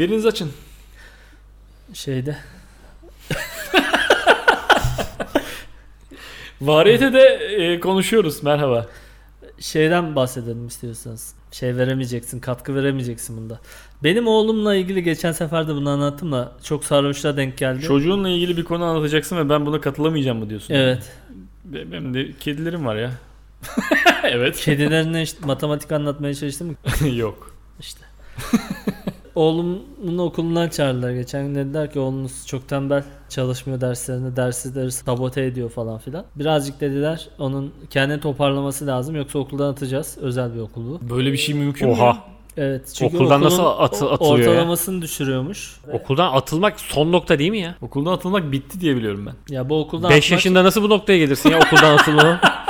Biriniz açın. Şeyde. Variyete de e, konuşuyoruz. Merhaba. Şeyden bahsedelim istiyorsanız. Şey veremeyeceksin, katkı veremeyeceksin bunda. Benim oğlumla ilgili geçen sefer de bunu anlattım da çok sarhoşluğa denk geldi. Çocuğunla ilgili bir konu anlatacaksın ve ben buna katılamayacağım mı diyorsun? Evet. Be- Benim de kedilerim var ya. evet. Kedilerine işte matematik anlatmaya çalıştım. Yok. İşte. Oğlumun okulundan çağırdılar geçen gün dediler ki oğlunuz çok tembel çalışmıyor derslerinde dersleri sabote ediyor falan filan. Birazcık dediler onun kendini toparlaması lazım yoksa okuldan atacağız özel bir okul bu. Böyle bir şey mümkün mü? Oha. Evet çünkü Okuldan nasıl atı- atılıyor ya? ortalamasını düşürüyormuş. Okuldan atılmak son nokta değil mi ya? Okuldan atılmak bitti diye biliyorum ben. Ya bu okuldan 5 yaşında nasıl bu noktaya gelirsin ya okuldan atılma?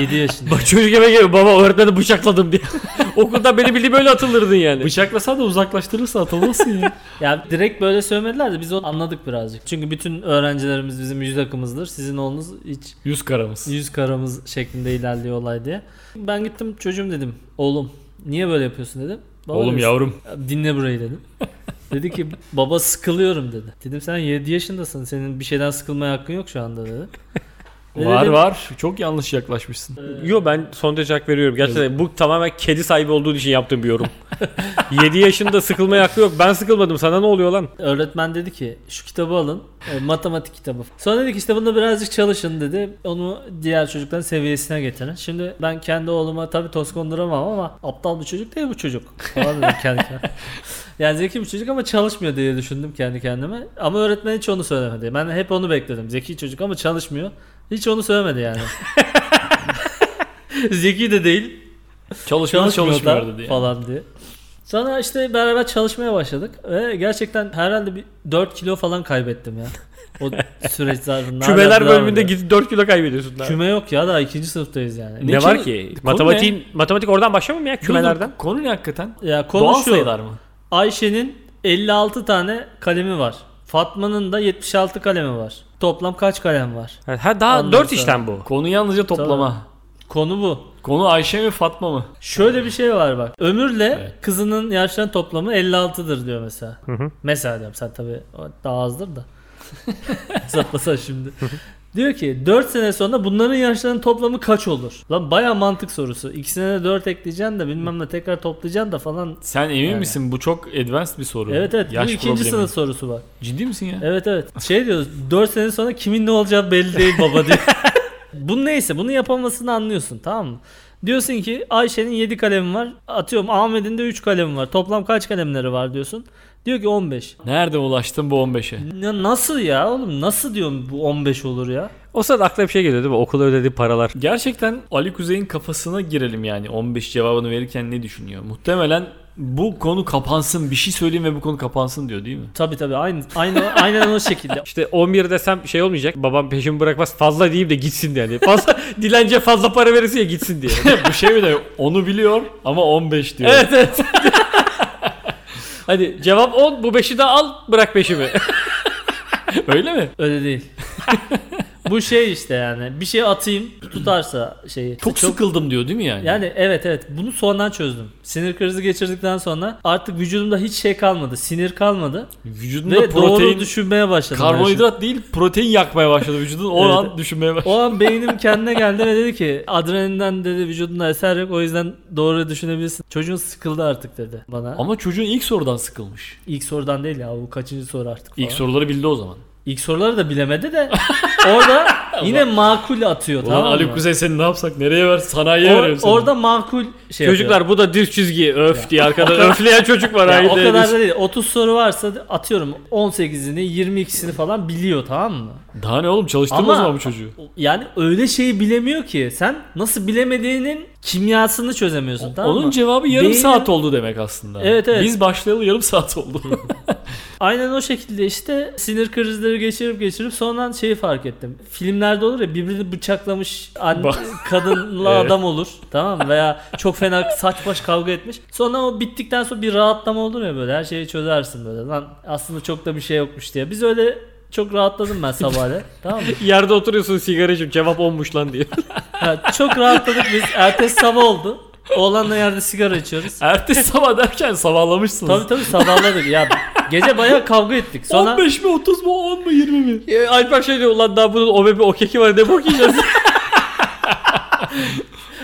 7 yaşında. Bak çocuk eve geliyor baba öğretmeni bıçakladım diye. Okuldan beni bildiğim böyle atılırdın yani. Bıçaklasa da uzaklaştırırsa atılmasın ya. ya direkt böyle söylemediler de biz onu anladık birazcık. Çünkü bütün öğrencilerimiz bizim yüz akımızdır. Sizin oğlunuz hiç Yüz karamız. yüz karamız şeklinde ilerliyor olay diye. Ben gittim çocuğum dedim. Oğlum niye böyle yapıyorsun dedim. Baba Oğlum dedi, yavrum. Dinle burayı dedim. dedi ki baba sıkılıyorum dedi. Dedim sen 7 yaşındasın. Senin bir şeyden sıkılmaya hakkın yok şu anda dedi. Var dedim, var. Çok yanlış yaklaşmışsın. Yo ben son derece hak veriyorum. Gerçekten bu tamamen kedi sahibi olduğu için yaptığım bir yorum. 7 yaşında sıkılmaya hakkı yok. Ben sıkılmadım. Sana ne oluyor lan? Öğretmen dedi ki şu kitabı alın. e, matematik kitabı. Sonra dedi ki işte bunda birazcık çalışın dedi. Onu diğer çocukların seviyesine getirin. Şimdi ben kendi oğluma tabii toz konduramam ama aptal bir çocuk değil bu çocuk. Falan dedim kendi kendime. Yani zeki bir çocuk ama çalışmıyor diye düşündüm kendi kendime. Ama öğretmen hiç onu söylemedi. Ben hep onu bekledim. Zeki çocuk ama çalışmıyor. Hiç onu söylemedi yani. zeki de değil. Da çalışmıyordu diye. falan diye. Sonra işte beraber çalışmaya başladık ve gerçekten herhalde bir 4 kilo falan kaybettim ya. O süreç zarfında. Kümeler bölümünde gidip 4 kilo kaybediyorsun. daha. Küme yok ya daha ikinci sınıftayız yani. Ne, Ne var ki? konu Matematiğin, matematik oradan başlamıyor mu ya kümelerden? Konu ne hakikaten? Ya konu Doğal şu. sayılar mı? Ayşe'nin 56 tane kalemi var. Fatma'nın da 76 kalemi var. Toplam kaç kalem var? Ha, Ha daha Ondan 4 sonra- işlem bu. Konu yalnızca toplama. Konu bu. Konu Ayşe mi Fatma mı? Şöyle bir şey var bak. Ömürle Evet. kızının yaşlarının toplamı 56'dır diyor mesela. Hı hı. Mesela diyorum sen tabii o daha azdır da. Hesaplasan şimdi. Diyor ki 4 sene sonra bunların yaşlarının toplamı kaç olur? Lan baya mantık sorusu. İkisine de 4 ekleyeceksin de bilmem ne tekrar toplayacaksın da falan. Sen emin Yani. misin? Bu çok advanced bir soru. Evet evet Yaş bu ikinci problemi. sınıf sorusu var. Ciddi misin ya? Evet evet. Şey diyoruz 4 sene sonra kimin ne olacağı belli değil baba diyor. Bu neyse bunu yapamamasını anlıyorsun tamam mı? Diyorsun ki Ayşe'nin 7 kalemi var. Atıyorum Ahmet'in de 3 kalemi var. Toplam kaç kalemleri var diyorsun. Diyor ki 15. Nerede ulaştın bu 15'e? Ya nasıl ya oğlum nasıl diyorum bu 15 olur ya? O sırada aklına bir şey geliyor değil mi? Okula ödediği paralar. Gerçekten Ali Kuzey'in kafasına girelim yani 15 cevabını verirken ne düşünüyor? Muhtemelen bu konu kapansın bir şey söyleyeyim ve bu konu kapansın diyor değil mi? Tabi tabi aynı aynı aynen o şekilde. İşte 11 desem şey olmayacak. Babam peşimi bırakmaz. Fazla diyeyim de gitsin diye. Yani fazla dilence fazla para verirse ya gitsin diye. bu şey mi de onu biliyor ama 15 diyor. evet evet. Hadi cevap 10. Bu 5'i de al bırak peşimi. Öyle mi? Öyle değil. bu şey işte yani bir şey atayım tutarsa şeyi. Çok, sıkıldım diyor değil mi yani? Yani evet evet bunu sonradan çözdüm. Sinir krizi geçirdikten sonra artık vücudumda hiç şey kalmadı. Sinir kalmadı. Vücudunda Ve protein, doğru düşünmeye başladım. karbonhidrat değil protein yakmaya başladı vücudun. O Evet. an düşünmeye başladı. O an beynim kendine geldi ve dedi ki adrenalinden dedi vücudunda eser yok o yüzden doğru düşünebilirsin. Çocuğun sıkıldı artık dedi bana. Ama çocuğun ilk sorudan sıkılmış. İlk sorudan değil ya bu kaçıncı soru artık falan. İlk soruları bildi o zaman. İlk soruları da bilemedi de orada yine makul atıyor Ulan tamam Ali mı? Kuzey seni ne yapsak nereye ver sanayiye Or- verelim seni. orada makul şey Çocuklar bu da düz çizgi öf diye arkada öfleyen çocuk var. yapıyor. Ya, o kadar da değil. 30 soru varsa atıyorum 18'ini 22'sini falan biliyor tamam mı? Daha ne oğlum çalıştırma o zaman bu çocuğu. Yani öyle şeyi bilemiyor ki sen nasıl bilemediğinin kimyasını çözemiyorsun tamam Onun mı? cevabı yarım Beynin- saat oldu demek aslında. Evet, evet. Biz başlayalı yarım saat oldu. Aynen o şekilde işte sinir krizleri geçirip geçirip sonra şeyi fark ettim. Filmlerde olur ya birbirini bıçaklamış anne, kadınla Evet. adam olur tamam mı? Veya çok fena saç baş kavga etmiş. Sonra o bittikten sonra bir rahatlama olur ya böyle her şeyi çözersin böyle. Lan aslında çok da bir şey yokmuş diye. Biz öyle çok rahatladım ben sabahleyin. tamam mı? Yerde oturuyorsun sigara içip cevap olmuş lan diye. Ha, çok rahatladık biz. Ertesi sabah oldu. Oğlanla yerde sigara içiyoruz. Ertesi sabah derken sabahlamışsınız. Tabii tabii sabahladık. Ya gece bayağı kavga ettik. Sonra 15 mi 30 mu 10 mu 20 mi? E, Alper şey diyor ulan daha bunun o bebe o keki var ne bok yiyeceğiz.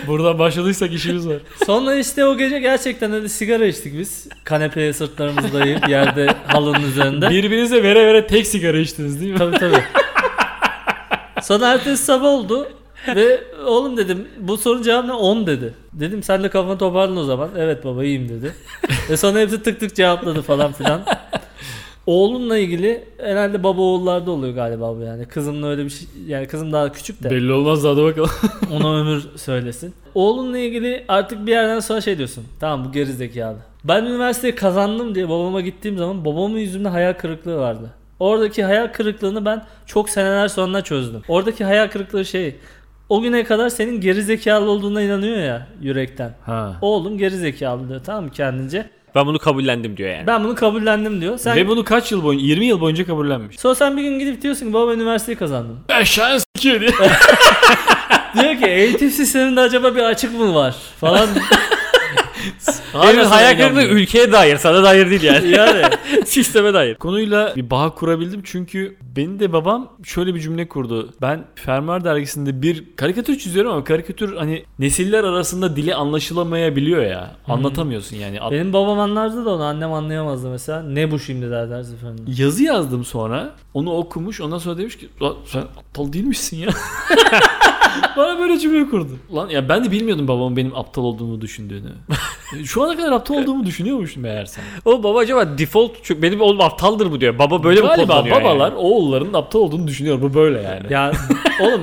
Buradan başladıysak işimiz var. sonra işte o gece gerçekten öyle sigara içtik biz. Kanepeye sırtlarımızı dayayıp yerde halının üzerinde. Birbirinize vere vere tek sigara içtiniz değil mi? Tabii tabii. Sonra ertesi sabah oldu. Ve oğlum dedim bu sorunun cevabı ne? 10 dedi. Dedim sen de kafanı toparladın o zaman. Evet baba iyiyim dedi. Ve sonra hepsi tık tık cevapladı falan filan. Oğlunla ilgili herhalde baba oğullarda oluyor galiba bu yani. Kızımla öyle bir şey yani kızım daha küçük de Belli olmaz hadi bakalım. ona ömür söylesin. Oğlunla ilgili artık bir yerden sonra şey diyorsun. Tamam bu geri zekalı. Ben üniversiteyi kazandım diye babama gittiğim zaman babamın yüzünde hayal kırıklığı vardı. Oradaki hayal kırıklığını ben çok seneler sonra çözdüm. Oradaki hayal kırıklığı şey o güne kadar senin geri zekalı olduğuna inanıyor ya yürekten. Ha. Oğlum geri zekalı diyor tamam mı kendince. ben bunu kabullendim diyor yani. Ben bunu kabullendim diyor. Sen Ve bunu kaç yıl boyunca 20 yıl boyunca kabullenmiş. Sonra sen bir gün gidip diyorsun ki baba ben üniversiteyi kazandım. Eşen sikiyor diye. diyor ki eğitim sisteminde acaba bir açık mı var falan. Benim hayal kırıklığı ülkeye dair sana dair değil yani. yani Sisteme dair. Konuyla bir bağ kurabildim çünkü benim de babam şöyle bir cümle kurdu. Ben Fermuar dergisinde bir karikatür çiziyorum ama karikatür hani nesiller arasında dili anlaşılamayabiliyor ya. Anlatamıyorsun yani. Benim babam anlardı da onu annem anlayamazdı mesela. Ne bu şimdi der her seferinde. Yazı yazdım sonra. Onu okumuş. Ondan sonra demiş ki "Lan sen aptal değil misin ya? Bana böyle cümle kurdu. Lan ya ben de bilmiyordum babamın benim aptal olduğumu düşündüğünü. Şu ana kadar aptal olduğumu düşünüyormuş meğersem. O baba acaba default çünkü benim oğlum aptaldır bu diyor. Baba böyle mi Galiba kodlanıyor babalar yani? oğullarının aptal olduğunu düşünüyor. Bu böyle yani. Ya oğlum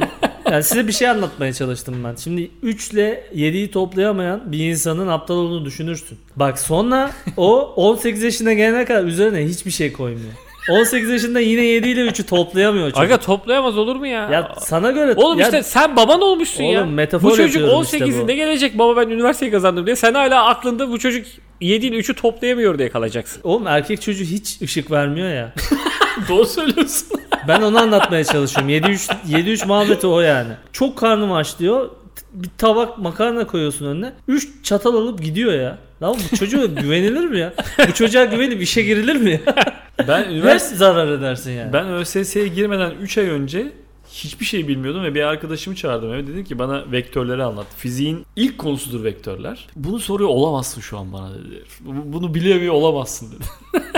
yani size bir şey anlatmaya çalıştım ben. Şimdi 3 ile 7'yi toplayamayan bir insanın aptal olduğunu düşünürsün. Bak sonra o 18 yaşına gelene kadar üzerine hiçbir şey koymuyor. 18 yaşında yine 7 ile 3'ü toplayamıyor çocuk. Aga toplayamaz olur mu ya? ya sana göre Oğlum ya işte sen baban olmuşsun ya. Oğlum metafor Bu çocuk yapıyorum işte 18'inde bu. gelecek baba ben üniversiteyi kazandım diye. Sen hala aklında bu çocuk 7 ile 3'ü toplayamıyor diye kalacaksın. Oğlum erkek çocuğu hiç ışık vermiyor ya. Doğru söylüyorsun. Ben onu anlatmaya çalışıyorum. 7-3 7-3 muhabbeti o yani. Çok karnım aç diyor. Bir tabak makarna koyuyorsun önüne. 3 çatal alıp gidiyor ya. Lan bu çocuğa güvenilir mi ya? Bu çocuğa güvenip işe girilir mi ya? Ben üniversite zarar edersin yani. ben ÖSS'ye girmeden 3 ay önce hiçbir şey bilmiyordum ve bir arkadaşımı çağırdım eve dedim ki bana vektörleri anlat. Fiziğin ilk konusudur vektörler. Bunu soruyor olamazsın şu an bana dedi. Bu- Bunu bilemiyor olamazsın dedi.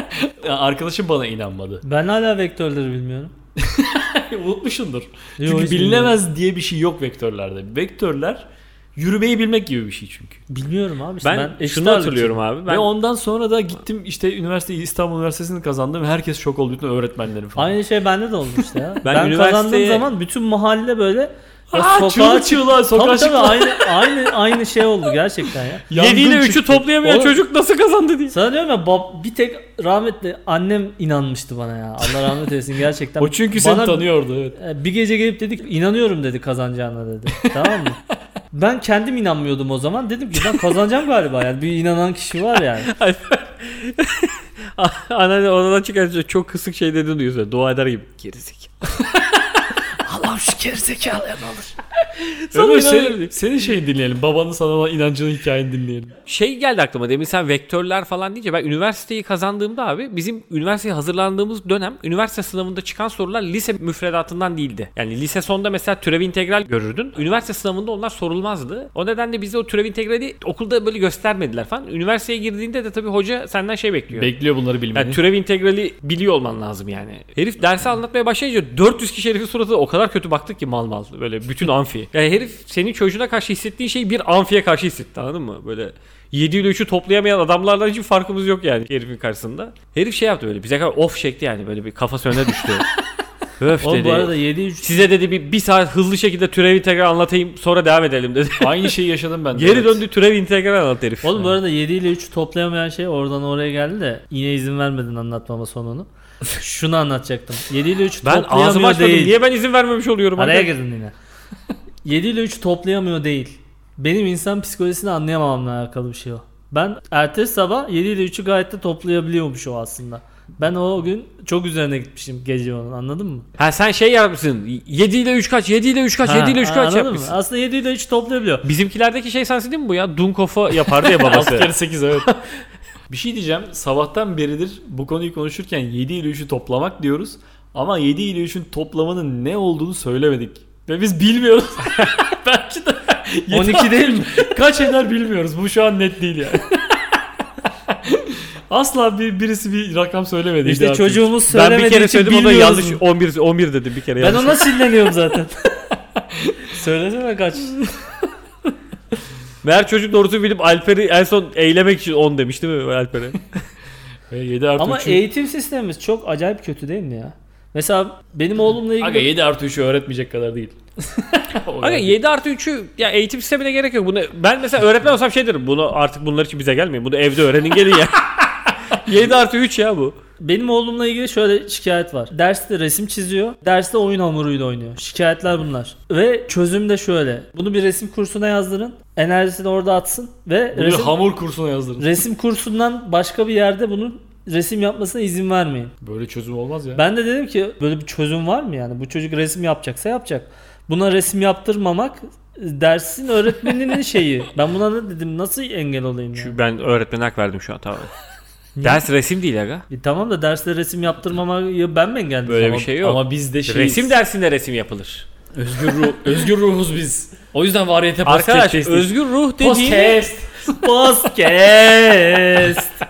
Yani arkadaşım bana inanmadı. Ben hala vektörleri bilmiyorum. Unutmuşundur. Yo, Çünkü hiç bilinemez diye bir şey yok vektörlerde. Vektörler yürümeyi bilmek gibi bir şey çünkü. Bilmiyorum abi. işte Ben, eşit şunu hatırlıyorum abi. Ben Ve ondan sonra da gittim işte üniversite İstanbul Üniversitesi'ni kazandım. Herkes şok oldu bütün öğretmenlerim falan. Aynı şey bende de olmuştu ya. Ben ben kazandığım üniversiteye- zaman bütün mahalle böyle o Aa, sokağa çığlık çığlığa sokağa Tabii tabii çıktı. aynı aynı aynı şey oldu gerçekten ya. 7 ile Yangın 3'ü çıktı. toplayamayan Oğlum- çocuk nasıl kazandı diye. Sana diyorum ya bab- bir tek rahmetli annem inanmıştı bana ya. Allah rahmet eylesin gerçekten. O çünkü seni Bana- tanıyordu. Evet. E, Bir gece gelip dedik inanıyorum dedi kazanacağına dedi. tamam mı? Ben kendim inanmıyordum o zaman. Dedim ki ben kazanacağım galiba yani. Bir inanan kişi var yani. Anneanne odadan çıkarınca çok kısık şey dediğini duyuyorsun. Dua eder gibi. Gerizekalı. Allah'ım şu gerizekalıya ne olur. İnanıyorum senin, senin şeyi dinleyelim. Babanın sana olan inancını hikayeni dinleyelim. Şey geldi aklıma demin sen vektörler falan deyince ben üniversiteyi kazandığımda abi bizim üniversiteye hazırlandığımız dönem üniversite sınavında çıkan sorular lise müfredatından değildi. Yani lise sonda mesela türev integral görürdün. Üniversite sınavında onlar sorulmazdı. O nedenle bize o türev integrali okulda böyle göstermediler falan. Üniversiteye girdiğinde de tabii hoca senden şey bekliyor. Bekliyor bunları bilmeni. Yani türev integrali biliyor olman lazım yani. Herif dersi anlatmaya başlayınca 400 kişi herifin suratı o kadar kötü baktık ki mal mal. Böyle bütün amfi. Yani herif senin çocuğuna karşı hissettiğin şeyi bir amfiye karşı hissetti anladın mı? Böyle 7 ile 3'ü toplayamayan adamlarla hiçbir farkımız yok yani herifin karşısında. Herif şey yaptı böyle bize kadar off çekti yani böyle bir kafası önüne düştü. Öf Oğlum dedi. bu arada 7-3 Size dedi bir, bir saat hızlı şekilde türev integral anlatayım sonra devam edelim dedi. Aynı şeyi yaşadım ben de. Geri evet. döndü türev integral anlat herif. Oğlum bu arada 7 ile 3'ü toplayamayan şey oradan oraya geldi de yine izin vermedin anlatmama sonunu. Şunu anlatacaktım. 7 ile 3'ü ben ağzımı toplayamıyor açmadım. değil. Niye ben izin vermemiş oluyorum? Araya girdin yine. 7 ile 3 toplayamıyor değil. Benim insan psikolojisini anlayamamamla alakalı bir şey o. Ben ertesi sabah 7 ile 3'ü gayet de toplayabiliyormuş o aslında. Ben o gün çok üzerine gitmişim gece onun anladın mı? Ha sen şey yapmışsın. 7 ile 3 kaç, 7 ile 3 kaç, 7 ile 3 kaç anladın mı? yapmışsın. Aslında 7 ile 3 toplayabiliyor. Bizimkilerdeki şey sensin değil mi bu ya? Dunkof'a yapardı ya 6 babası. kere 8 evet. bir şey diyeceğim. Sabahtan beridir bu konuyu konuşurken 7 ile 3'ü toplamak diyoruz. Ama 7 ile 3'ün toplamının ne olduğunu söylemedik. Ve biz bilmiyoruz. Belki de 12 değil mi? Kaç eder bilmiyoruz. Bu şu an net değil yani. Asla bir birisi bir rakam söylemedi. İşte Artık. çocuğumuz ben söylemediği bir kere için söyledim o da yanlış bunu. 11 11 dedim bir kere Ben yanlış. ona sinirleniyorum zaten. Söylesene kaç. Meğer çocuk doğrusu bilip Alper'i en son eylemek için 10 demiş değil mi Alper'e? Ve 7 artı Ama 3'ü eğitim sistemimiz çok acayip kötü değil mi ya? Mesela benim oğlumla ilgili Aga 7 artı 3'ü öğretmeyecek kadar değil. Aga kadar. 7 artı 3'ü ya eğitim sistemine gerek yok. Bunu, ben mesela öğretmen olsam şey derim. Bunu artık bunlar için bize gelmeyin. Bunu evde öğrenin gelin ya. 7 artı 3 ya bu. benim oğlumla ilgili şöyle şikayet var. Derste resim çiziyor, derste oyun hamuruyla oynuyor. Şikayetler bunlar. Ve çözüm de şöyle. Bunu bir resim kursuna yazdırın. Enerjisini orada atsın ve Bunu resim, hamur kursuna yazdırın. resim kursundan başka bir yerde bunun resim yapmasına izin vermeyin. Böyle çözüm olmaz ya. Ben de dedim ki böyle bir çözüm var mı yani? Bu çocuk resim yapacaksa yapacak. Buna resim yaptırmamak dersin öğretmeninin şeyi. Ben buna ne dedim nasıl engel olayım ya? Çünkü ben öğretmene hak verdim şu an tamam. Ders resim değil aga. E tamam da derste resim yaptırmamayı ben mi engelledim? Böyle ama, bir şey yok. Ama biz de şey Resim dersinde resim yapılır. özgür ruh, özgür ruhuz biz. O yüzden variyete Arkadaş podcast'teyiz. özgür ruh dediğin Podcast. Podcast.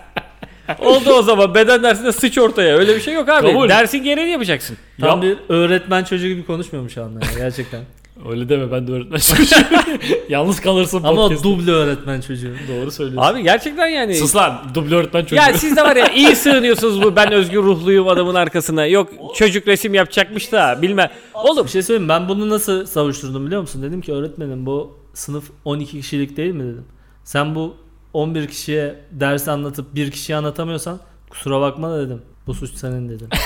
oldu o zaman beden dersinde sıç ortaya. Öyle bir şey yok abi. Kabul. Dersin gereğini yapacaksın. Tam bir öğretmen çocuğu gibi konuşmuyorum şu anda ya, gerçekten. Öyle deme ben de öğretmen çocuğum. Yalnız kalırsın Ama podcast'ta. duble öğretmen çocuğu. Doğru söylüyorsun. Abi gerçekten yani. Sus lan duble öğretmen çocuğu. Ya siz de var ya iyi sığınıyorsunuz bu ben özgür ruhluyum adamın arkasına. Yok çocuk resim yapacakmış da bilmem. Oğlum Bir şey söyleyeyim mi? ben bunu nasıl savuşturdum biliyor musun? Dedim ki öğretmenim bu sınıf 12 kişilik değil mi dedim. Sen bu 11 kişiye ders anlatıp bir kişiye anlatamıyorsan kusura bakma da dedim. Bu suç senin dedim.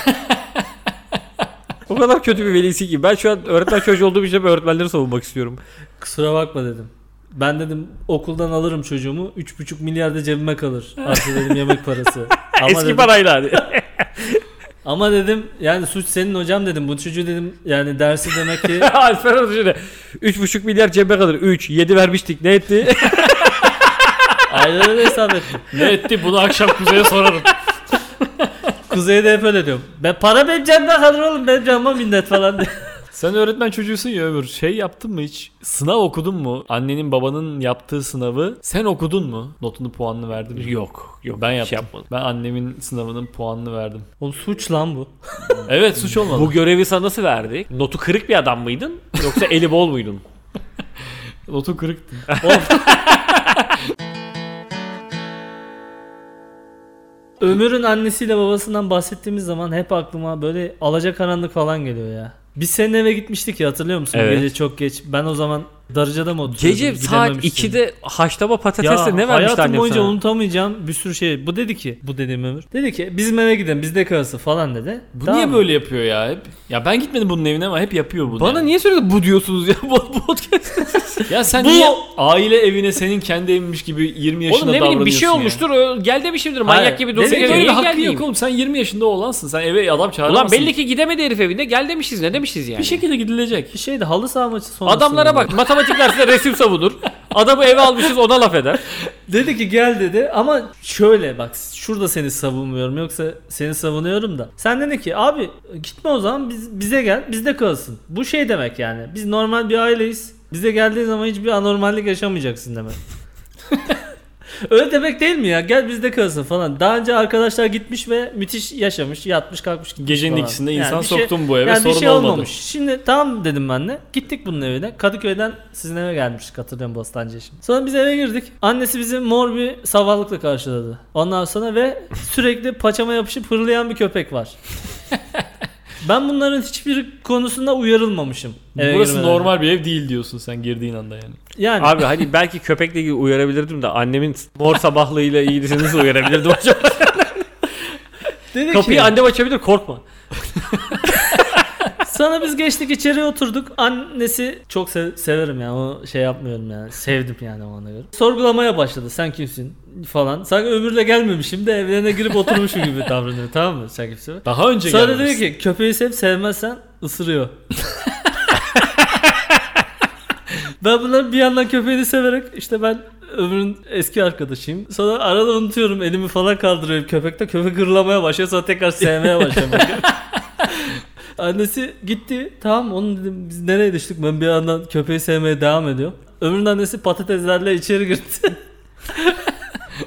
o kadar kötü bir velisi ki. Ben şu an öğretmen çocuğu olduğum için öğretmenleri savunmak istiyorum. Kusura bakma dedim. Ben dedim okuldan alırım çocuğumu 3,5 milyar da cebime kalır. Artı dedim yemek parası. Ama Eski dedim, parayla ama dedim yani suç senin hocam dedim. Bu çocuğu dedim yani dersi demek ki Alper Hoca şöyle 3,5 milyar cebe kalır. 3, 7 vermiştik ne etti? Aynen öyle hesap ettim. ne etti bunu akşam Kuzey'e sorarım. Kuzey'de hep öyle diyorum. Ben para benim cebimde kalır oğlum benim cebime minnet falan diye. Sen öğretmen çocuğusun ya Ömür. Şey yaptın mı hiç? Sınav okudun mu? Annenin babanın yaptığı sınavı sen okudun mu? Notunu puanını verdin mi? yok. Yok. Ben yaptım. yapmadım. Ben annemin sınavının puanını verdim. Oğlum suç lan bu. Evet suç olmadı. Bu görevi sana nasıl verdik? Notu kırık bir adam mıydın? Yoksa eli bol muydun? Notu kırıktı. Ömür'ün annesiyle babasından bahsettiğimiz zaman hep aklıma böyle alacakaranlık falan geliyor ya. Biz senin eve gitmiştik ya hatırlıyor musun? Evet. Gece çok geç. Ben o zaman Darıca'da mı oturuyordum? Gece saat Gidememiştim. 2'de haşlama patatesle ne vermişti hayatım annem boyunca sana? unutamayacağım bir sürü şey. Bu dedi ki, bu dediğim Ömür. Dedi ki bizim eve gidelim bizde kalsın falan dedi. Bu Tamam niye mı? böyle yapıyor ya hep? Ya ben gitmedim bunun evine ama hep yapıyor bunu. Bana yani. niye sürekli bu diyorsunuz ya bu podcast? Ya sen Bu- niye aile evine senin kendi evinmiş gibi 20 yaşında Oğlum ne bileyim bir şey davranıyorsun ya? olmuştur. ö- Gel demişimdir manyak Hayır, gibi dedim dursun. Senin ki, öyle bir Niye hakkın gelmeyeyim? yok oğlum. Sen 20 yaşında oğlansın. Sen eve adam çağıramazsın. Ulan belli ki gidemedi herif evinde. Gel demişiz ne demişiz yani. bir şekilde gidilecek. Bir şeydi halı saha maçı sonrası. Adamlara bak matematik dersinde resim savunur. Adamı eve almışız ona laf eder. Dedi ki gel dedi ama şöyle bak şurada seni savunmuyorum yoksa seni savunuyorum da. Sen dedi ki abi gitme o zaman biz, bize gel bizde kalsın. Bu şey demek yani biz normal bir aileyiz. Bize geldiği zaman hiçbir anormallik yaşamayacaksın demek. Öyle demek değil mi ya? Gel bizde kalsın falan. Daha önce arkadaşlar gitmiş ve müthiş yaşamış, yatmış, kalkmış gitmiş Gecenin falan. ikisinde Yani insan bir şey- soktun bu eve yani sorun bir şey olmadı. olmamış. Şimdi tamam dedim ben de. Gittik bunun evine. Kadıköy'den sizin eve gelmiştik hatırlıyorum Bostancı'ya şimdi. Sonra biz eve girdik. Annesi bizi mor bir savallıkla karşıladı. Ondan sonra ve sürekli paçama yapışıp hırlayan bir köpek var. ben bunların hiçbir konusunda uyarılmamışım. eve Burası girmeden. normal bir ev değil diyorsun sen girdiğin anda yani. Yani Abi hani belki köpekle ilgili uyarabilirdim de annemin mor sabahlığıyla ilgili nasıl uyarabilirdim acaba? dedi Kapıyı ki annem açabilir korkma. Sonra biz geçtik içeriye oturduk. Annesi çok se- severim yani o şey yapmıyorum yani. Sevdim yani o ana göre. Sorgulamaya başladı. Sen kimsin falan. Sanki ömürle gelmemişim de evlerine girip oturmuşum gibi davranıyor tamam mı? Sen kimsin? Daha önce Sonra dedi ki köpeği sev sevmezsen ısırıyor. ben bunları bir yandan köpeğini severek işte ben ömrün eski arkadaşıyım. Sonra arada unutuyorum elimi falan kaldırıyorum köpekte. Köpek hırlamaya başlıyor sonra tekrar sevmeye başlıyorum. annesi gitti. Tamam onu dedim biz nereye düştük? Ben bir yandan köpeği sevmeye devam ediyorum. Ömrün annesi patateslerle içeri girdi.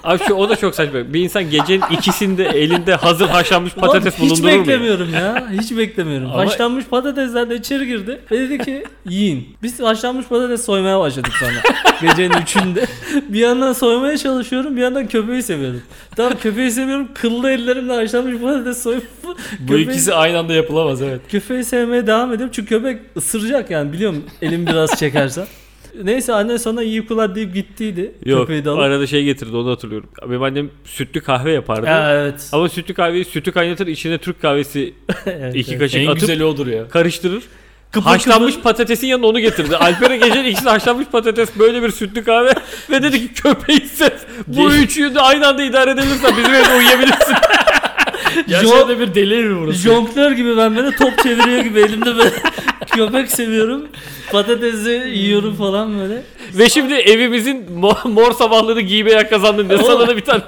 Abi şu o da çok saçma. Bir insan gecenin ikisinde elinde hazır haşlanmış patates Hiç bulundurur mu? ya? beklemiyorum ya. Hiç beklemiyorum. Ama- Haşlanmış patateslerle içeri girdi. Ve dedi ki yiyin. Biz haşlanmış patates soymaya başladık sonra. Gecenin üçünde. Bir yandan soymaya çalışıyorum. Bir yandan köpeği seviyorum. Tamam köpeği seviyorum. Kıllı ellerimle haşlanmış patates soyup Bu ikisi aynı anda yapılamaz evet. Köpeği sevmeye devam ediyorum. Çünkü köpek ısıracak yani biliyorum elim biraz çekersen. Neyse anne sonra iyi uykular deyip gittiydi. Yok köpeği de alıp. arada şey getirdi onu hatırlıyorum. Benim annem sütlü kahve yapardı. Ha, evet. Ama sütlü kahveyi sütü kaynatır içine Türk kahvesi evet, iki evet. kaşık En atıp güzeli odur ya. karıştırır. Kıpır haşlanmış kıpır. patatesin yanına onu getirdi. Alper'e gecenin ikisi haşlanmış patates böyle bir sütlü kahve ve dedi ki köpeği sev. Bu üçünü de aynı anda idare edebilirsen bizim evde uyuyabilirsin. Gerçekten bir deli evi burası. Jonglör gibi ben böyle top çeviriyor gibi elimde böyle köpek seviyorum. Patatesi yiyorum falan böyle. ve şimdi evimizin mor, mor sabahlığını giymeye kazandın diye sana da bir tane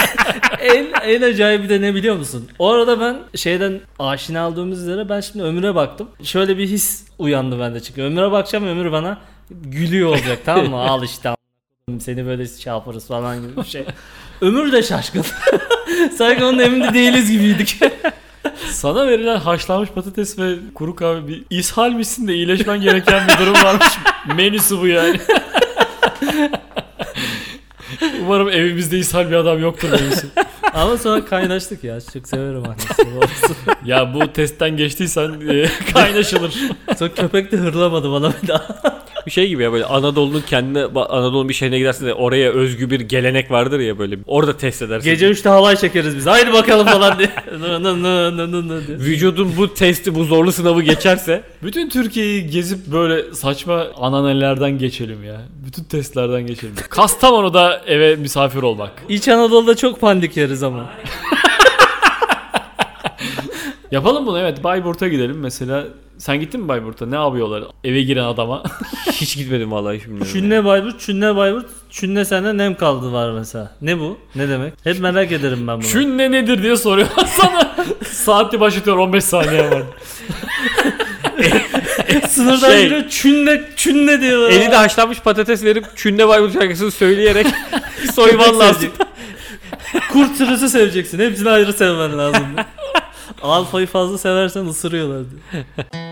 en, en acayibi de ne biliyor musun? O arada ben şeyden aşina aldığımız üzere ben şimdi Ömür'e baktım. Şöyle bir his uyandı bende çünkü. Ömür'e bakacağım Ömür bana gülüyor olacak tamam mı? Al işte seni böyle şey yaparız falan gibi bir şey. Ömür de şaşkın. Sanki onun evinde değiliz gibiydik. Sana verilen haşlanmış patates ve kuru kahve bir ishal misin de iyileşmen gereken bir durum varmış. Menüsü bu yani. Umarım evimizde ishal bir adam yoktur menüsü. Ama sonra kaynaştık ya. Çok severim annesini. babasını. Ya bu testten geçtiysen e, kaynaşılır. Sonra köpek de hırlamadı bana bir daha. Bir şey gibi ya böyle Anadolu'nun kendine Anadolu'nun bir şehrine gidersin de oraya özgü bir gelenek vardır ya böyle orada test edersin. Gece 3'te halay çekeriz biz. Haydi bakalım falan diye. Nı nı nı nı nı nı diye. Vücudun bu testi bu zorlu sınavı geçerse Bütün Türkiye'yi gezip böyle saçma ananelerden geçelim ya. Bütün testlerden geçelim. Kastamonu'da eve misafir olmak. İç Anadolu'da çok pandik yeriz ama. Yapalım bunu evet Bayburt'a gidelim mesela. Sen gittin mi Bayburt'a? Ne yapıyorlar eve giren adama? hiç gitmedim vallahi bilmiyorum. Çünne Bayburt, Çünne Bayburt, Çünne sende nem kaldı var mesela. Ne bu? Ne demek? Hep merak ederim ben bunu. Şün ne nedir diye soruyorlar sana. Saati başlatıyor 15 saniye var. Sınırdan Şey- giriyor Çünne, Çünne diyor. Elinde haşlanmış patates verip Çünne Bayburt şarkısını söyleyerek soyman lazım. Kurt sürüsü seveceksin. Hepsini ayrı sevmen lazım. Alfayı fazla seversen ısırıyorlar diyor.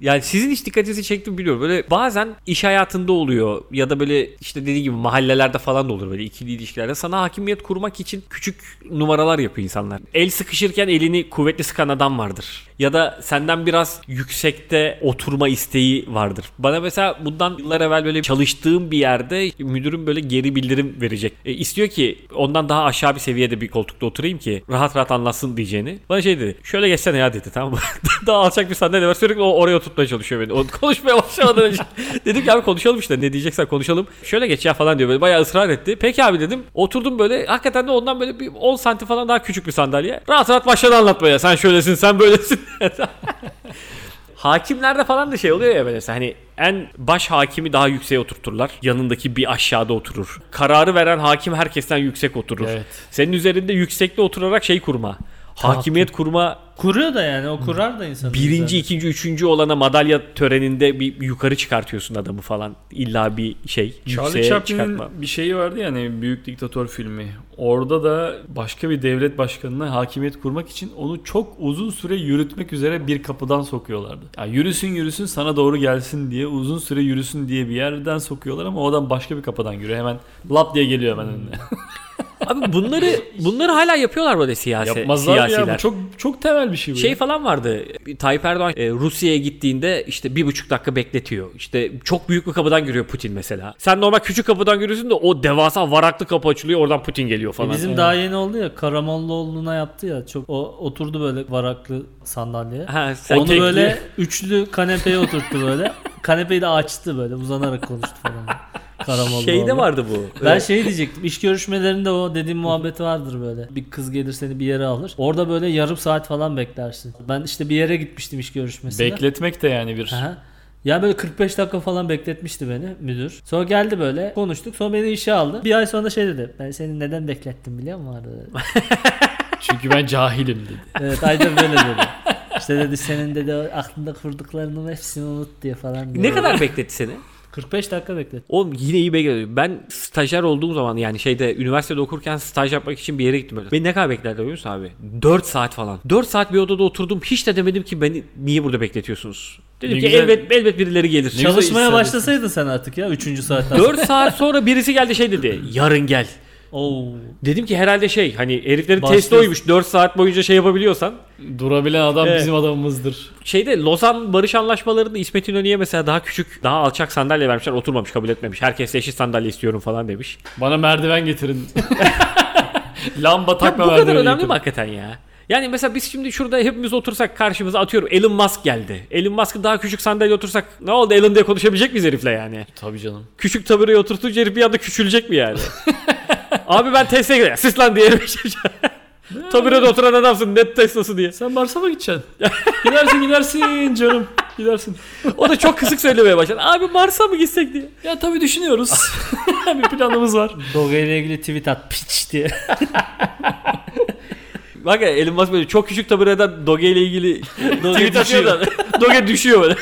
Yani sizin hiç dikkatinizi çekti mi bilmiyorum. Böyle bazen iş hayatında oluyor ya da böyle işte dediğim gibi mahallelerde falan da olur böyle ikili ilişkilerde. Sana hakimiyet kurmak için küçük numaralar yapıyor insanlar. El sıkışırken elini kuvvetli sıkan adam vardır. Ya da senden biraz yüksekte oturma isteği vardır. Bana mesela bundan yıllar evvel böyle çalıştığım bir yerde müdürüm böyle geri bildirim verecek. E, istiyor ki ondan daha aşağı bir seviyede bir koltukta oturayım ki rahat rahat anlatsın diyeceğini. Bana şey dedi. Şöyle geçsene ya dedi tamam mı? daha alçak bir sandalye var. Sürekli o oraya oturtmaya çalışıyor beni. O konuşmaya başlamadan önce. dedim ki abi konuşalım işte ne diyeceksen konuşalım. Şöyle geç ya falan diyor böyle bayağı ısrar etti. Peki abi dedim. Oturdum böyle hakikaten de ondan böyle bir 10 santim falan daha küçük bir sandalye. Rahat rahat başladı anlatmaya. Sen şöylesin sen böylesin. Hakimlerde falan da şey oluyor ya böyle hani en baş hakimi daha yükseğe oturturlar. Yanındaki bir aşağıda oturur. Kararı veren hakim herkesten yüksek oturur. Evet. Senin üzerinde yüksekte oturarak şey kurma. Hakimiyet kurma Kuruyor da yani o kurar da insan. birinci, ikinci, üçüncü olana madalya töreninde bir yukarı çıkartıyorsun adamı falan. İlla bir şey Charlie Chaplin'in çıkartma. bir şeyi vardı ya hani Büyük Diktatör filmi. Orada da başka bir devlet başkanına hakimiyet kurmak için onu çok uzun süre yürütmek üzere bir kapıdan sokuyorlardı. Yani yürüsün yürüsün sana doğru gelsin diye uzun süre yürüsün diye bir yerden sokuyorlar ama o adam başka bir kapıdan yürüyor. Hemen lap diye geliyor hemen önüne. Abi bunları bunları hala yapıyorlar böyle siyasi Yapmazlar mı ya. siyasiler. Bu çok çok temel bir şey bu. Şey ya. falan vardı. Tayyip Erdoğan e, Rusya'ya gittiğinde işte bir buçuk dakika bekletiyor. İşte çok büyük bir kapıdan giriyor Putin mesela. Sen normal küçük kapıdan giriyorsun da o devasa varaklı kapı açılıyor. Oradan Putin geliyor falan. E Bizim daha yeni oldu ya Karamollaoğlu'na yaptı ya. Çok o oturdu böyle varaklı sandalyeye. Ha, sen Onu tekli- böyle üçlü kanepeye oturttu böyle. Kanepeyi de açtı böyle uzanarak konuştu falan. Karamollaoğlu. Şeyde vardı bu. Ben Ee, şey diyecektim. İş görüşmelerinde o dediğim muhabbeti vardır böyle. Bir kız gelir seni bir yere alır. Orada böyle yarım saat falan beklersin. Ben işte bir yere gitmiştim iş görüşmesine. Bekletmek de yani bir. Aha. Ya böyle 45 dakika falan bekletmişti beni müdür. Sonra geldi böyle konuştuk. Sonra beni işe aldı. Bir ay sonra şey dedi. Ben seni neden beklettim biliyor musun? Dedi. Çünkü ben cahilim dedi. Evet aynen böyle dedi. İşte dedi senin dedi aklında kurduklarının hepsini unut diye falan. dedi. ne kadar bekletti seni? 45 dakika beklet. Oğlum yine iyi bekledim. Ben stajyer olduğum zaman yani şeyde üniversitede okurken staj yapmak için bir yere gittim öyle. Beni ne kadar beklerdi biliyor musun abi? 4 saat falan. 4 saat bir odada oturdum. Hiç de demedim ki beni niye burada bekletiyorsunuz? Dedim Ne ki güzel- elbet elbet birileri gelir. güzel Çalışmaya başlasaydın sen artık ya 3. saatten. 4 saat sonra birisi geldi şey dedi. Yarın gel. Oo. Dedim ki herhalde şey hani heriflerin Başlıyorsun. testi oymuş. 4 saat boyunca şey yapabiliyorsan. Durabilen adam Evet. bizim adamımızdır. Şeyde Lozan Barış Anlaşmaları'nda İsmet İnönü'ye mesela daha küçük, daha alçak sandalye vermişler. Oturmamış, kabul etmemiş. Herkes eşit sandalye istiyorum falan demiş. Bana merdiven getirin. Lamba Ya takma bu kadar önemli mi hakikaten ya? Yani mesela biz şimdi şurada hepimiz otursak karşımıza atıyorum Elon Musk geldi. Elon Musk'ı daha küçük sandalye otursak ne oldu Elon diye konuşabilecek miyiz herifle yani? Tabii canım. Küçük tabureye oturtunca herif bir anda küçülecek mi yani? Abi ben Tesla'ya gidiyorum. Sis lan diye Taburede oturan adamsın net Tesla'sı diye. Sen Mars'a mı gideceksin? gidersin gidersin canım. Gidersin. O da çok kısık söylemeye başladı. Abi Mars'a mı gitsek diye. Ya tabii düşünüyoruz. bir planımız var. Doge ile ilgili tweet at piç diye. Bak ya Elon Musk böyle çok küçük tabureden Doge ile ilgili Doge tweet atıyor da Doge düşüyor böyle.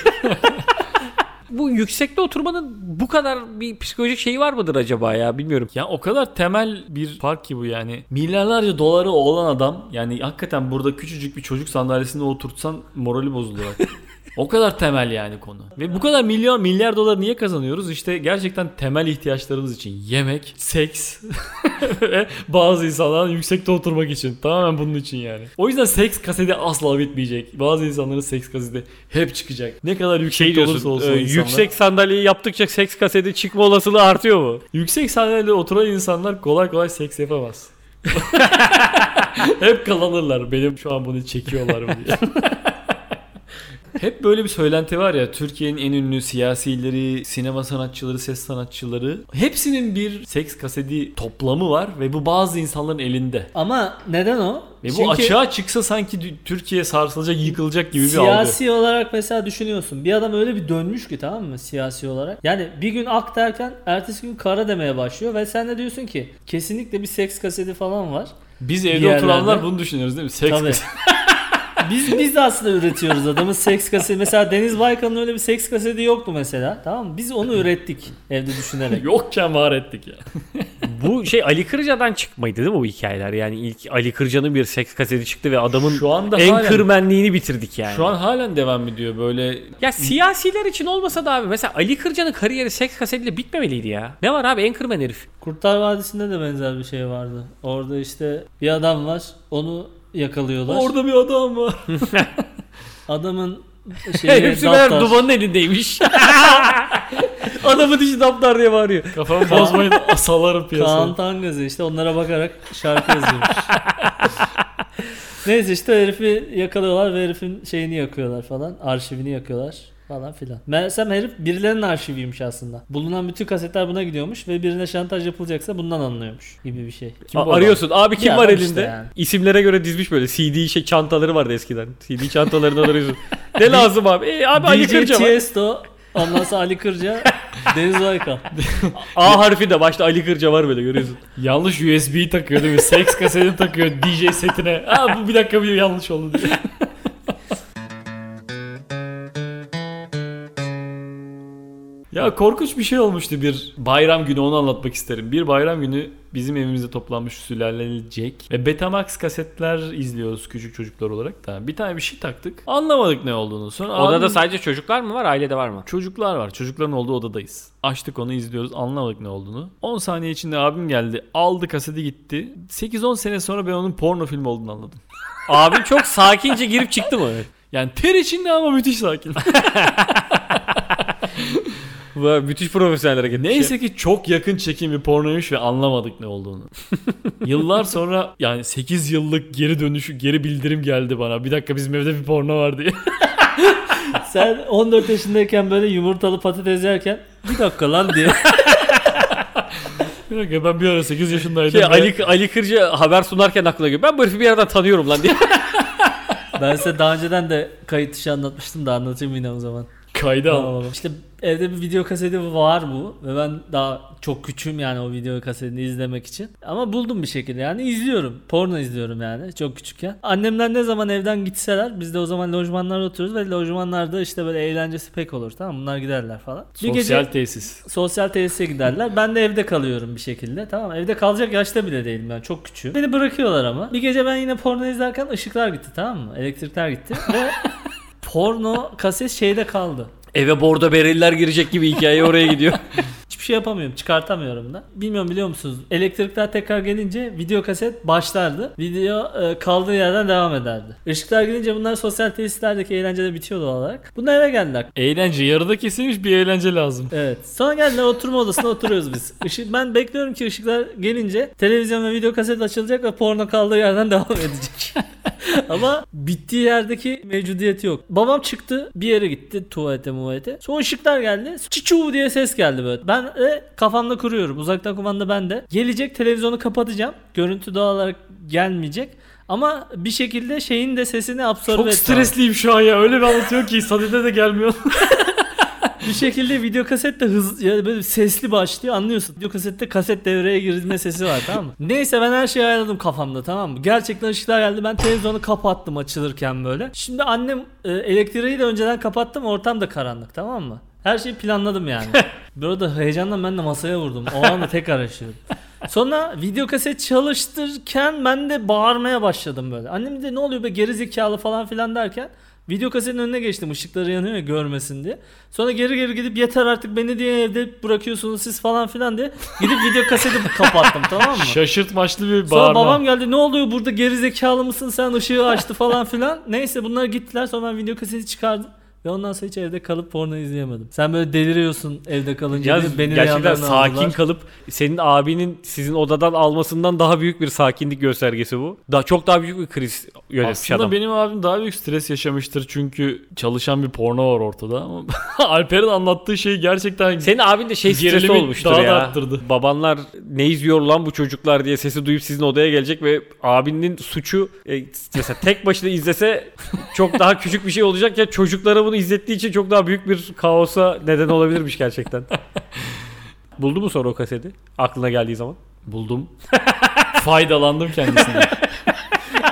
Bu yüksekte oturmanın bu kadar bir psikolojik şeyi var mıdır acaba ya bilmiyorum. Ya o kadar temel bir fark ki bu yani. Milyarlarca doları olan adam yani hakikaten burada küçücük bir çocuk sandalyesinde oturtsan morali bozulur. o kadar temel yani konu. Ve bu kadar milyon milyar dolar niye kazanıyoruz? İşte gerçekten temel ihtiyaçlarımız için. Yemek, seks ve bazı insanların yüksekte oturmak için. Tamamen bunun için yani. O yüzden seks kaseti asla bitmeyecek. Bazı insanların seks kaseti hep çıkacak. Ne kadar yüksek Şey olursa diyorsun olsun e, insanlar. yüksek sandalyeyi yaptıkça seks kaseti çıkma olasılığı artıyor mu? Yüksek sandalyede oturan insanlar kolay kolay seks yapamaz. Hep kalanırlar. Benim şu an bunu çekiyorlar mı diye. Hep böyle bir söylenti var ya Türkiye'nin en ünlü siyasileri, sinema sanatçıları, ses sanatçıları hepsinin bir seks kaseti toplamı var ve bu bazı insanların elinde. Ama neden o? Ve bu Çünkü açığa çıksa sanki Türkiye sarsılacak, yıkılacak gibi bir algı. siyasi olarak mesela düşünüyorsun. Bir adam öyle bir dönmüş ki tamam mı siyasi olarak. Yani bir gün ak derken ertesi gün kara demeye başlıyor ve sen de diyorsun ki kesinlikle bir seks kaseti falan var. Biz evde oturanlar bunu düşünüyoruz değil mi? Seks Tabii. biz biz de aslında üretiyoruz adamın seks kaseti. Mesela Deniz Baykal'ın öyle bir seks kaseti yoktu mesela. Tamam mı? Biz onu ürettik evde düşünerek. Yokken var ettik ya. Bu şey Ali Kırca'dan çıkmaydı değil mi bu hikayeler? Yani ilk Ali Kırca'nın bir seks kaseti çıktı ve adamın Şu anda en halen- kırmenliğini bitirdik yani. Şu an halen devam ediyor böyle Ya siyasiler için olmasa da abi mesela Ali Kırca'nın kariyeri seks kasetiyle bitmemeliydi ya. Ne var abi en kırmen herif. Kurtlar Vadisi'nde de benzer bir şey vardı. Orada işte bir adam var. Onu yakalıyorlar. Orada bir adam var. Adamın şeyi Hepsi meğer daftar. dumanın elindeymiş. Adamın dişi daptar diye bağırıyor. Kafamı bozmayın asalarım piyasaya. Kaan Tangöz'ü işte onlara bakarak şarkı yazıyormuş. Neyse işte herifi yakalıyorlar ve herifin şeyini yakıyorlar falan. Arşivini yakıyorlar falan filan. Meğersem herif birilerinin arşiviymiş aslında. Bulunan bütün kasetler buna gidiyormuş ve birine şantaj yapılacaksa bundan anlıyormuş gibi bir şey. Kim bu A- arıyorsun abi kim Bir var adam elinde? işte yani. İsimlere göre dizmiş böyle CD şey çantaları vardı eskiden. CD çantalarından arıyorsun. ne lazım abi? E, abi Ali DJ Kırca var. Tiesto, ondan sonra Ali Kırca, Deniz Baykal. A harfi de başta Ali Kırca var böyle görüyorsun. Yanlış USB takıyor değil mi? Seks kasetini takıyor DJ setine. Aa bu bir dakika bir yanlış oldu diye. Ya korkunç bir şey olmuştu bir bayram günü onu anlatmak isterim. Bir bayram günü bizim evimizde toplanmış sülalecek ve Betamax kasetler izliyoruz küçük çocuklar olarak. Tamam. Bir tane bir şey taktık. Anlamadık ne olduğunu. Sonra Odada abim- sadece çocuklar mı var, ailede var mı? Çocuklar var. Çocukların olduğu odadayız. Açtık onu izliyoruz. Anlamadık ne olduğunu. 10 saniye içinde abim geldi. Aldı kaseti gitti. 8-10 sene sonra ben onun porno filmi olduğunu anladım. Abin çok sakince girip çıktı mı? Yani ter içinde ama müthiş sakin. Bu müthiş profesyonel hareket. Neyse ki çok yakın çekim bir pornoymuş ve anlamadık ne olduğunu. Yıllar sonra yani 8 yıllık geri dönüşü, geri bildirim geldi bana. Bir dakika bizim evde bir porno var diye. Sen 14 yaşındayken böyle yumurtalı patates yerken bir dakika lan diye. bir dakika ben bir ara 8 yaşındaydım. Şey, Ali, Ali Kırcı haber sunarken aklına geliyor. Ben bu herifi bir yerden tanıyorum lan diye. Ben size daha önceden de kayıt dışı anlatmıştım da anlatayım yine o zaman. Kayda al. İşte evde bir video kaseti var bu ve ben daha çok küçüğüm yani o video kasetini izlemek için. Ama buldum bir şekilde yani izliyorum. Porno izliyorum yani çok küçükken. Annemler ne zaman evden gitseler biz de o zaman lojmanlarda oturuyoruz ve lojmanlarda işte böyle eğlencesi pek olur tamam? Bunlar giderler falan. Bir Sosyal gece tesis. sosyal tesise giderler. Ben de evde kalıyorum bir şekilde. Tamam evde kalacak yaşta bile değilim ben çok küçüğüm. Beni bırakıyorlar ama. Bir gece ben yine porno izlerken ışıklar gitti tamam mı? Elektrikler gitti ve porno kaset şeyde kaldı. Eve bordo bereliler girecek gibi hikaye oraya gidiyor. Hiçbir şey yapamıyorum. Çıkartamıyorum da. Bilmiyorum biliyor musunuz? Elektrikler tekrar gelince video kaset başlardı. Video e, kaldığı yerden devam ederdi. Işıklar gidince bunlar sosyal tesislerdeki eğlencede bitiyor doğal olarak. Bunlar eve geldiler. Eğlence yarıda kesilmiş bir eğlence lazım. Evet. Sonra geldiler oturma odasına oturuyoruz biz. Işık, ben bekliyorum ki ışıklar gelince televizyon ve video kaset açılacak ve porno kaldığı yerden devam edecek. Ama bittiği yerdeki mevcudiyeti yok. Babam çıktı bir yere gitti tuvalete muvalete. Sonra ışıklar geldi. Çiçu diye ses geldi böyle. Ben de kafamda kuruyorum. Uzaktan kumanda bende. Gelecek televizyonu kapatacağım. Görüntü doğal olarak gelmeyecek. Ama bir şekilde şeyin de sesini absorbe Çok etmem. stresliyim şu an ya. Öyle bir anlatıyor ki sadede de gelmiyor. Bir şekilde video kaset de hız ya böyle sesli başlıyor anlıyorsun. Video kasette kaset devreye girme sesi var tamam mı? Neyse ben her şeyi ayarladım kafamda tamam mı? Gerçekten ışıklar geldi. Ben televizyonu kapattım açılırken böyle. Şimdi annem e, elektriği de önceden kapattım. Ortam da karanlık tamam mı? Her şeyi planladım yani. Burada heyecandan ben de masaya vurdum. O anda tekrar yaşıyorum. Sonra video kaset çalıştırırken ben de bağırmaya başladım böyle. Annem de ne oluyor be geri zekalı falan filan derken video kasetin önüne geçtim ışıkları yanıyor ya görmesin diye. Sonra geri geri gidip yeter artık beni diye evde bırakıyorsunuz siz falan filan diye gidip video kaseti kapattım tamam mı? Şaşırtmaçlı bir Sonra bağırma. babam geldi ne oluyor burada geri zekalı mısın sen ışığı açtı falan filan. Neyse bunlar gittiler sonra ben video kaseti çıkardım. Ve ondan sonra hiç evde kalıp porno izleyemedim. Sen böyle deliriyorsun evde kalınca. Ya beni gerçekten sakin aldılar. kalıp senin abinin sizin odadan almasından daha büyük bir sakinlik göstergesi bu. Daha çok daha büyük bir kriz yönetmiş Aslında adam. benim abim daha büyük stres yaşamıştır çünkü çalışan bir porno var ortada ama Alper'in anlattığı şey gerçekten Senin abin de şey stresi olmuştur daha da ya. arttırdı. Babanlar ne izliyor lan bu çocuklar diye sesi duyup sizin odaya gelecek ve abinin suçu e, mesela tek başına izlese çok daha küçük bir şey olacak ya çocuklara bunu izlettiği için çok daha büyük bir kaosa neden olabilirmiş gerçekten. Buldu mu sonra o kaseti? Aklına geldiği zaman. buldum. Faydalandım kendisinden.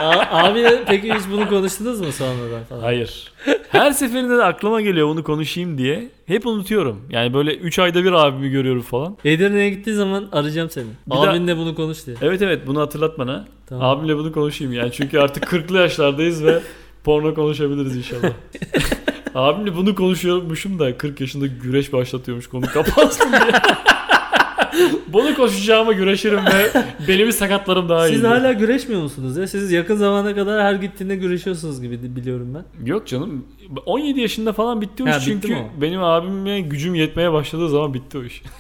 A- abiyle peki hiç bunu konuştunuz mu sonradan falan? Hayır. Her seferinde de aklıma geliyor bunu konuşayım diye. Hep unutuyorum. Yani böyle 3 ayda bir abimi görüyorum falan. Edirne'ye gittiği zaman arayacağım seni. Bir Abinle bunu konuş diye. Evet evet bunu hatırlat bana. Tamam. Abimle bunu konuşayım yani. Çünkü artık 40'lı yaşlardayız ve porno konuşabiliriz inşallah. Abimle bunu konuşuyormuşum da 40 yaşında güreş başlatıyormuş konu kapansın diye. bunu koşacağıma güreşirim ve belimi sakatlarım daha iyi. Siz hala güreşmiyor musunuz ya? Siz yakın zamana kadar her gittiğinde güreşiyorsunuz gibi biliyorum ben. Yok canım. 17 yaşında falan bitti o Ha, iş bitti çünkü mi o? benim abime gücüm yetmeye başladığı zaman bitti o iş.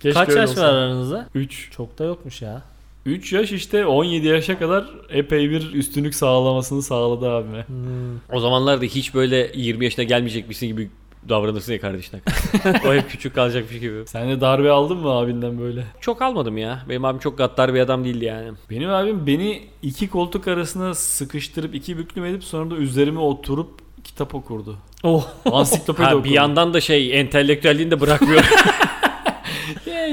Keşke Kaç yaş olsa. var aranızda? 3. Çok da yokmuş ya. 3 yaş işte 17 yaşa kadar epey bir üstünlük sağlamasını sağladı abime. Hmm. O zamanlarda hiç böyle 20 yaşına gelmeyecekmişsin gibi davranırsın ya kardeşine. o hep küçük kalacakmış gibi. Sen de darbe aldın mı abinden böyle? Çok almadım ya. Benim abim çok gaddar bir adam değildi yani. Benim abim beni iki koltuk arasına sıkıştırıp iki büklüm edip sonra da üzerime oturup kitap okurdu. Oh. Ansiklopedi Ha, okurdu. bir yandan da şey entelektüelliğini de bırakmıyor.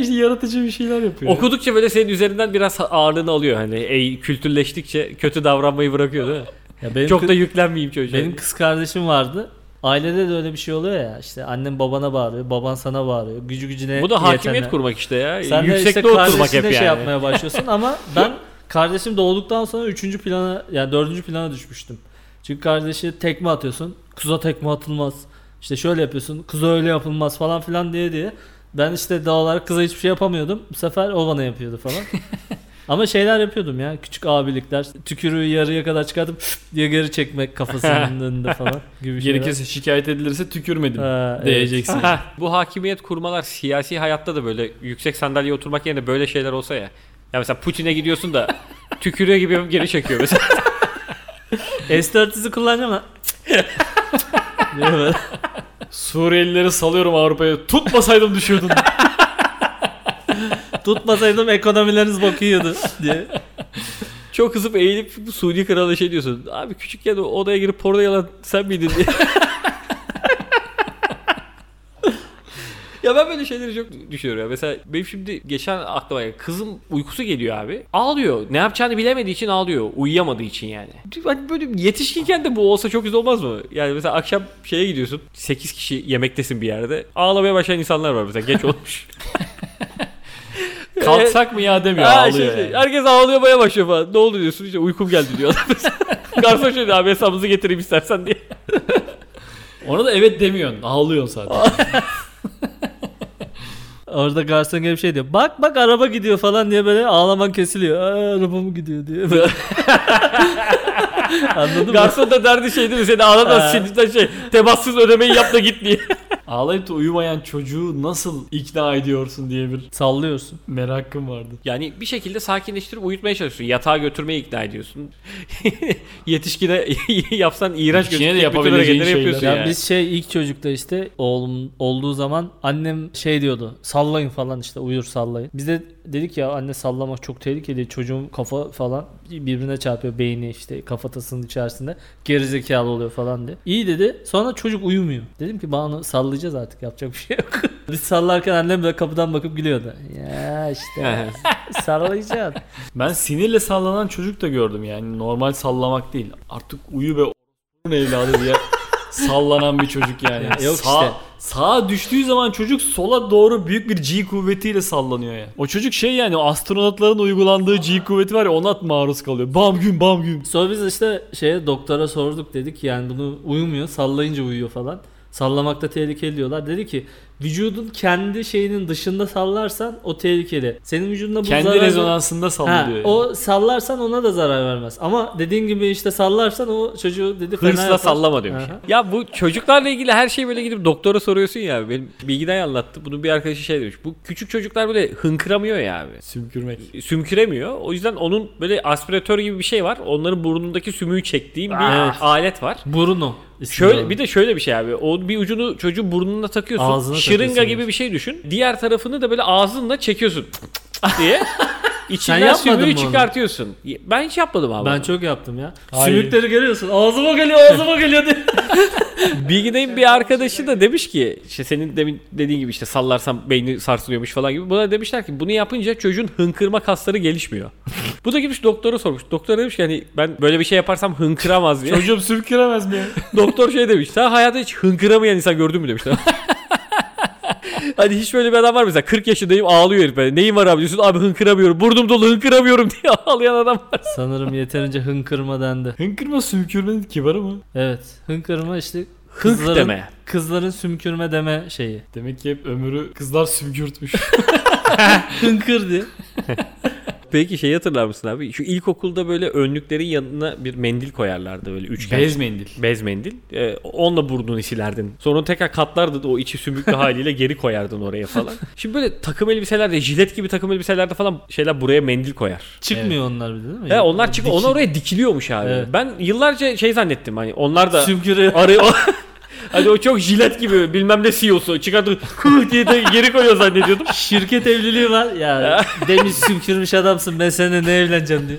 İşte yaratıcı bir şeyler yapıyor. Okudukça böyle senin üzerinden biraz ağırlığını alıyor. Hani ey, kültürleştikçe kötü davranmayı bırakıyor değil mi? Ya benim Çok da yüklenmeyeyim çocuğa. benim kız kardeşim vardı. Ailede de öyle bir şey oluyor ya işte annen babana bağırıyor, baban sana bağırıyor. Gücü gücüne Bu da hakimiyet yetene. kurmak işte ya. Sen de Yüksekte işte oturmak hep kardeşine yani. şey yapmaya başlıyorsun ama ben kardeşim doğduktan sonra üçüncü plana yani dördüncü plana düşmüştüm. Çünkü kardeşi tekme atıyorsun. Kuza tekme atılmaz. İşte şöyle yapıyorsun. Kuza öyle yapılmaz falan filan diye diye. Ben işte doğal olarak kıza hiçbir şey yapamıyordum. Bu sefer o bana yapıyordu falan. Ama şeyler yapıyordum ya. Küçük abilikler. Tükürüğü yarıya kadar çıkartıp diye geri çekmek kafasının önünde falan gibi şeyler. Gerekirse şikayet edilirse tükürmedim Ha, evet. diyeceksin. Heh, bu hakimiyet kurmalar siyasi hayatta da böyle yüksek sandalyeye oturmak yerine böyle şeyler olsa ya. Ya mesela Putin'e gidiyorsun da tükürüğü gibi geri çekiyor mesela. S-400'ü kullanacağım böyle. Suriyelileri salıyorum Avrupa'ya. Tutmasaydım düşüyordun. Tutmasaydım ekonomileriniz bok yiyordu diye. Çok kızıp eğilip Suudi kralına şey diyorsun. Abi küçükken odaya girip porno yalan sen miydin diye. Ya ben böyle şeyleri çok düşünüyorum ya. Mesela benim şimdi geçen aklıma geldi. Kızım uykusu geliyor abi. Ağlıyor. Ne yapacağını bilemediği için ağlıyor. Uyuyamadığı için yani. Hani böyle yetişkinken de bu olsa çok güzel olmaz mı? Yani mesela akşam şeye gidiyorsun. 8 kişi yemektesin bir yerde. Ağlamaya başlayan insanlar var mesela. Geç olmuş. Kalksak mı ya demiyor Ha, ağlıyor şey, yani. Herkes ağlamaya başlıyor falan. Ne oldu diyorsun işte uykum geldi diyor. Garson şey diyor abi hesabımızı getireyim istersen diye. Ona da evet demiyorsun. Ağlıyorsun zaten. Orada garson gelip şey diyor. Bak bak araba gidiyor falan diye böyle ağlaman kesiliyor. Aa, araba mı gidiyor diye. Böyle. Anladın mı? Garson da derdi şey değil mi? Seni ağlatan Ha. sinirden şey temassız ödemeyi yap da git diye. Ağlayıp da uyumayan çocuğu nasıl ikna ediyorsun diye bir Sallıyorsun. merakım vardı. Yani bir şekilde sakinleştirip uyutmaya çalışıyorsun. Yatağa götürmeye ikna ediyorsun. Yetişkine yapsan iğrenç Yetişkine de yapabileceğin hareketleri yapıyorsun şeyler. Ya yani. biz şey ilk çocukta işte oğlum olduğu zaman annem şey diyordu. Sallayın falan işte uyur sallayın. Biz de dedik ya anne sallamak çok tehlikeli. Çocuğun kafa falan birbirine çarpıyor beyni işte kafatasının içerisinde. Gerizekalı oluyor falan diye. İyi dedi. Sonra çocuk uyumuyor. Dedim ki bana sallayacağız artık yapacak bir şey yok. Biz sallarken annem de kapıdan bakıp gülüyordu. Ya işte sallayacağız. Ben sinirle sallanan çocuk da gördüm yani. Normal sallamak değil. Artık uyu be evladı diye sallanan bir çocuk yani. Ya yok Sağ- işte. Sağa düştüğü zaman çocuk sola doğru büyük bir G kuvvetiyle sallanıyor ya. O çocuk şey yani astronotların uygulandığı G kuvveti var ya ona maruz kalıyor. Bam güm bam güm. Sonra biz işte şeye doktora sorduk dedik yani bunu uyumuyor sallayınca uyuyor falan. Sallamakta tehlikeli diyorlar. Dedi ki vücudun kendi şeyinin dışında sallarsan o tehlikeli. Senin vücudunda bu Kendi zarar rezonansında Ha, sallıyor. yani. o sallarsan ona da zarar vermez. Ama dediğin gibi işte sallarsan o çocuğu dedi fena Hırsla yapar. sallama demiş. Aha. Ya bu çocuklarla ilgili her şeyi böyle gidip doktora soruyorsun ya. Benim Bilgiden anlattı. Bunun bir arkadaşı şey demiş. Bu küçük çocuklar böyle hınkıramıyor ya abi. Sümkürmek. sümküremiyor. O yüzden onun böyle aspiratör gibi bir şey var. Onların burnundaki sümüğü çektiğim bir Evet. alet var. Bruno. ismi Şöyle bir de şöyle bir şey abi. O bir ucunu çocuğun burnuna takıyorsun. Ağzına şırınga gibi bir şey düşün. Diğer tarafını da böyle ağzınla çekiyorsun diye. İçinden sümüğü çıkartıyorsun. Ben hiç yapmadım abi. ben çok yaptım ya. Hayır. Sümükleri görüyorsun. Ağzıma geliyor, ağzıma geliyor diye. Bilgideyim bir arkadaşı da demiş ki işte senin demin dediğin gibi işte sallarsam beyni sarsılıyormuş falan gibi. Buna demişler ki bunu yapınca çocuğun hınkırma kasları gelişmiyor. Bu da gitmiş doktora sormuş. Doktor demiş ki hani ben böyle bir şey yaparsam hınkıramaz diye. Çocuğum sümküremez mi? Doktor şey demiş. Sen hayatta hiç hınkıramayan insan gördün mü demiş. Hani hiç böyle bir adam var mesela 40 yaşındayım ağlıyor herif böyle. Neyin var abi diyorsun abi hınkıramıyorum. Burnum dolu hınkıramıyorum diye ağlayan adam var. Sanırım yeterince hınkırma dendi. Hınkırma sümkürmenin kibarı mı? Evet. Hınkırma işte Hınk kızların, deme. kızların sümkürme deme şeyi. Demek ki hep ömrü kızlar sümkürtmüş. Hınkır diye. Peki şey hatırlar mısın abi? Şu ilkokulda böyle önlüklerin yanına bir mendil koyarlardı böyle üçgen. Bez mendil. Bez mendil. Ee, onunla burnunu silerdin. Sonra tekrar katlardın o içi sümüklü haliyle geri koyardın oraya falan. Şimdi böyle takım elbiselerde jilet gibi takım elbiselerde falan şeyler buraya mendil koyar. Çıkmıyor onlar bir de değil mi? He, onlar çıkıyor. Ona oraya dikiliyormuş abi. Evet. Ben yıllarca şey zannettim hani onlar da Sümkürü. arıyor. Hani o çok jilet gibi bilmem ne CEO'su çıkardı kıh diye de geri koyuyor zannediyordum. Şirket evliliği var ya. demiş sümkürmüş adamsın ben seninle ne evleneceğim diye.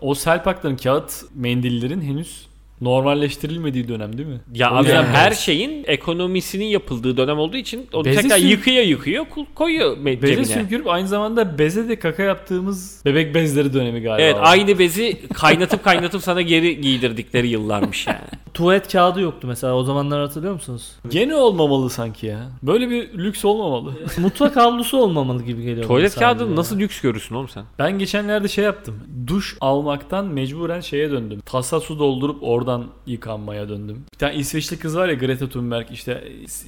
O selpakların kağıt mendillerin henüz normalleştirilmediği dönem değil mi? Ya O abi her şeyin ekonomisinin yapıldığı dönem olduğu için onu Bezi tekrar süm- yıkıyor yıkıyor koyuyor me- Beze cebine. sümkürüp aynı zamanda beze de kaka yaptığımız bebek bezleri dönemi galiba. Evet aynı bezi kaynatıp kaynatıp sana geri giydirdikleri yıllarmış yani. tuvalet kağıdı yoktu mesela. O zamanlar hatırlıyor musunuz? Gene olmamalı sanki ya. Böyle bir lüks olmamalı. Mutfak havlusu olmamalı gibi geliyor. Tuvalet kağıdını sadece nasıl lüks görürsün oğlum sen? Ben geçenlerde şey yaptım. Duş almaktan mecburen şeye döndüm. Tasa su doldurup oradan yıkanmaya döndüm. Bir tane İsveçli kız var ya Greta Thunberg işte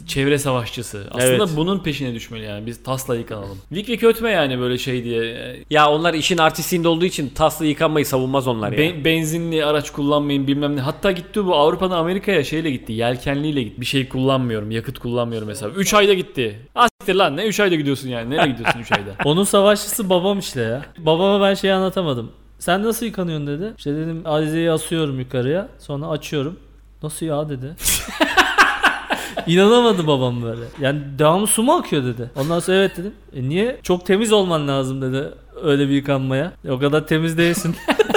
çevre savaşçısı. Aslında Evet. bunun peşine düşmeli yani. Biz tasla yıkanalım. Vik vik ötme yani böyle şey diye. Ya onlar işin artistliğinde olduğu için tasla yıkanmayı savunmaz onlar ya. Be- benzinli araç kullanmayın bilmem ne. Hatta gitti bu Avrupa'dan Amerika'ya şeyle gitti. Yelkenliyle gitti. Bir şey kullanmıyorum. Yakıt kullanmıyorum mesela. 3 ayda gitti. Asiktir lan ne 3 ayda gidiyorsun yani. Nereye gidiyorsun 3 ayda? Onun savaşçısı babam işte ya. Babama ben şeyi anlatamadım. Sen nasıl yıkanıyorsun dedi. İşte dedim Alize'yi asıyorum yukarıya. Sonra açıyorum. Nasıl ya dedi. İnanamadı babam böyle. Yani devamlı su mu akıyor dedi. Ondan sonra evet dedim. E niye? Çok temiz olman lazım dedi. Öyle bir yıkanmaya. E o kadar temiz değilsin.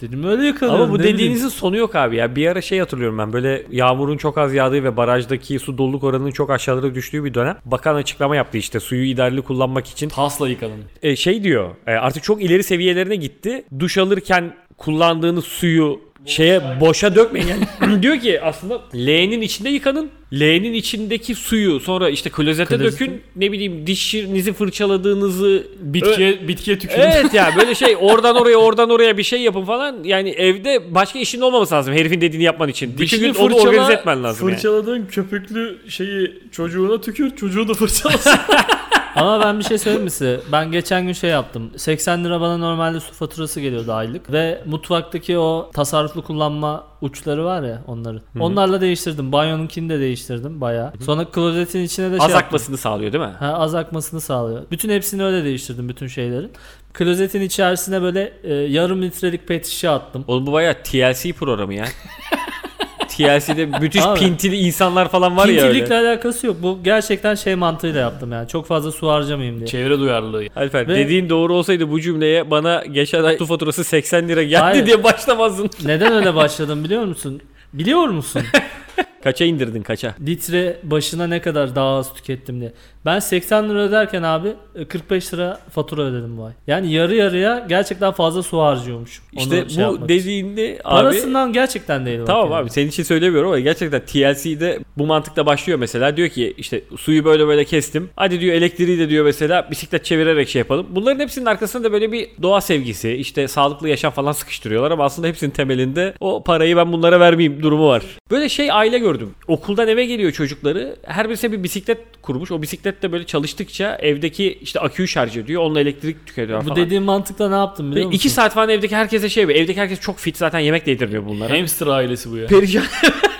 dedim öyle yıkanıyorum. Ama bu ne bileyim. dediğinizin sonu yok abi ya. Bir ara şey hatırlıyorum ben böyle yağmurun çok az yağdığı ve barajdaki su doluluk oranının çok aşağılara düştüğü bir dönem. Bakan açıklama yaptı işte suyu idareli kullanmak için. Tasla yıkanın. E, şey diyor e, artık çok ileri seviyelerine gitti. Duş alırken kullandığınız suyu şeye boşa dökmeyin. Yani diyor ki aslında leğenin içinde yıkanın. Leğenin içindeki suyu sonra işte klozete Klozete. dökün. Ne bileyim dişinizi fırçaladığınızı Bitkiye, bitkiye tükürün. Evet ya böyle şey oradan oraya oradan oraya bir şey yapın falan. Yani evde başka işin olmaması lazım herifin dediğini yapman için. Dişini gün onu organize etmen lazım yani. Fırçaladığın köpüklü şeyi çocuğuna tükür, çocuğu da fırçalasın. Ama ben bir şey söyleyeyim mi size? Ben geçen gün şey yaptım. 80 lira bana normalde su faturası geliyordu aylık. Ve mutfaktaki o tasarruflu kullanma uçları var ya onları. Onlarla değiştirdim. Banyonunkini de değiştirdim bayağı. Sonra klozetin içine de şey Az yaptım. akmasını sağlıyor değil mi? Ha, az akmasını sağlıyor. Bütün hepsini öyle değiştirdim bütün şeylerin. Klozetin içerisine böyle e, yarım litrelik pet şişe attım. Oğlum bu bayağı TLC programı ya. TLC'de müthiş Abi. pintili insanlar falan var ya Pintilikle alakası yok. Bu gerçekten şey mantığıyla yaptım yani. Çok fazla su harcamayayım diye. Çevre duyarlılığı. Alper Ve- dediğin doğru olsaydı bu cümleye bana geçen ay su faturası 80 lira geldi Hayır. diye başlamazdın. Neden öyle başladım biliyor musun? Biliyor musun? Kaça indirdin kaça? litre başına ne kadar daha az tükettim diye. Ben 80 lira öderken abi e, 45 lira fatura ödedim bu ay. Yani yarı yarıya gerçekten fazla su harcıyormuşum. Onu İşte şey bu yapmak için. dediğinde abi Parasından gerçekten değil. Tamam yani. abi senin için söylemiyorum ama gerçekten TLC'de bu mantıkla başlıyor mesela. Diyor ki işte suyu böyle böyle kestim. Hadi diyor elektriği de diyor mesela bisiklet çevirerek şey yapalım. Bunların hepsinin arkasında da böyle bir doğa sevgisi, işte sağlıklı yaşam falan sıkıştırıyorlar ama aslında hepsinin temelinde o parayı ben bunlara vermeyeyim durumu var. Böyle şey aile gördüm. Okuldan eve geliyor çocukları. Her birisine bir bisiklet kurmuş. O bisiklet de böyle çalıştıkça evdeki işte aküyü şarj ediyor. Onunla elektrik tüketiyor Bu falan. dediğim mantıkla ne yaptım biliyor musun? iki saat falan evdeki herkese şey yapıyor. Evdeki herkes çok fit zaten yemek de yedirmiyor bunlara. Hamster ailesi bu ya. Perişan.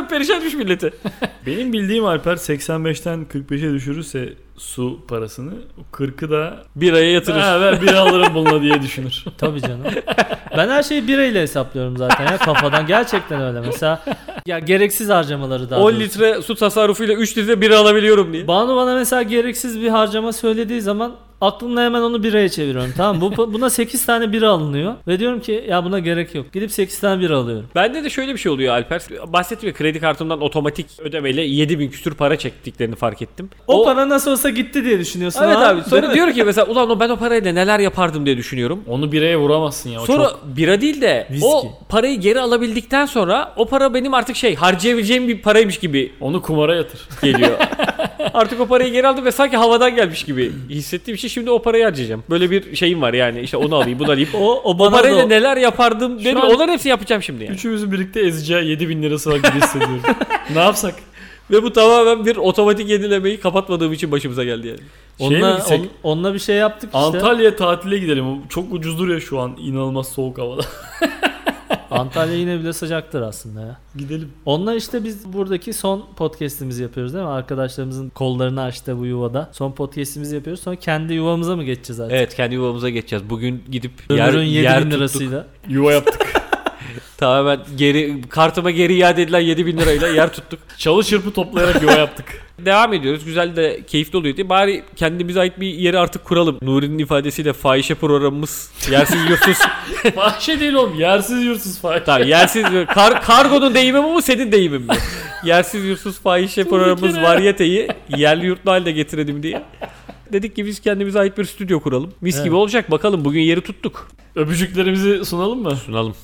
Hakikaten perişan etmiş milleti. Benim bildiğim Alper 85'ten 45'e düşürürse su parasını 40'ı da Bir aya yatırır. ha, ver bir alırım bununla diye düşünür. Tabii canım. ben her şeyi birayla hesaplıyorum zaten ya kafadan. Gerçekten öyle. Mesela ya gereksiz harcamaları daha 10 doğrusu. litre su tasarrufuyla 3 litre bira alabiliyorum diye. Banu bana mesela gereksiz bir harcama söylediği zaman aklımda hemen onu biraya çeviriyorum. Tamam mı? bu buna 8 tane bira alınıyor ve diyorum ki ya buna gerek yok. Gidip 8 tane bira alıyorum. Bende de şöyle bir şey oluyor Alper. Bahsettim ya kredi kartımdan otomatik ödemeyle 7000 küsür para çektiklerini fark ettim. O, para nasıl olsa gitti diye düşünüyorsun. Evet ha? abi. Sonra mi? diyor ki mesela ulan o ben o parayla neler yapardım diye düşünüyorum. Onu bireye vuramazsın ya. O Sonra çok bira değil de Viski. o parayı geri alabildikten sonra o para benim artık şey harcayabileceğim bir paraymış gibi onu kumara yatır. geliyor. artık o parayı geri aldım ve sanki havadan gelmiş gibi hissettiğim için şimdi o parayı harcayacağım. Böyle bir şeyim var yani işte onu alayım bunu alayım. O, o O bana parayla da neler yapardım dedim. an- Onların hepsini yapacağım şimdi yani. Üçümüzün birlikte ezeceği 7000 lirası var gibi hissediyorum. ne yapsak? Ve bu tamamen bir otomatik yenilemeyi kapatmadığım için başımıza geldi yani. Onunla, gitsek? on- onunla bir şey yaptık işte. Antalya'ya tatile gidelim. O Çok ucuzdur ya şu an inanılmaz soğuk havada. Antalya yine bile sıcaktır aslında ya. gidelim. Onunla işte biz buradaki son podcast'imizi yapıyoruz değil mi? Arkadaşlarımızın kollarını açtı bu yuvada. Son podcast'imizi yapıyoruz. Sonra kendi yuvamıza mı geçeceğiz artık? Evet kendi yuvamıza geçeceğiz. Bugün gidip yer, Ömrün 7000 yer tuttuk. lirasıyla. Yuva yaptık. Tamamen geri kartıma geri iade edilen 7000 lirayla yer tuttuk. Çalı çırpı toplayarak yuva yaptık. Devam ediyoruz. Güzel de keyifli oluyor diye. Bari kendimize ait bir yeri artık kuralım. Nuri'nin ifadesiyle fahişe programımız yersiz yursuz. Fahişe değil oğlum. Yersiz yurtsuz fahişe. tamam yersiz kar, kargonun deyimi mi bu senin deyimin mi? yersiz yursuz fahişe programımız varyeteyi yerli yurtlu haline getirelim diye. Dedik ki biz kendimize ait bir stüdyo kuralım. Mis Evet. gibi olacak. Bakalım bugün yeri tuttuk. Öpücüklerimizi sunalım mı? Sunalım.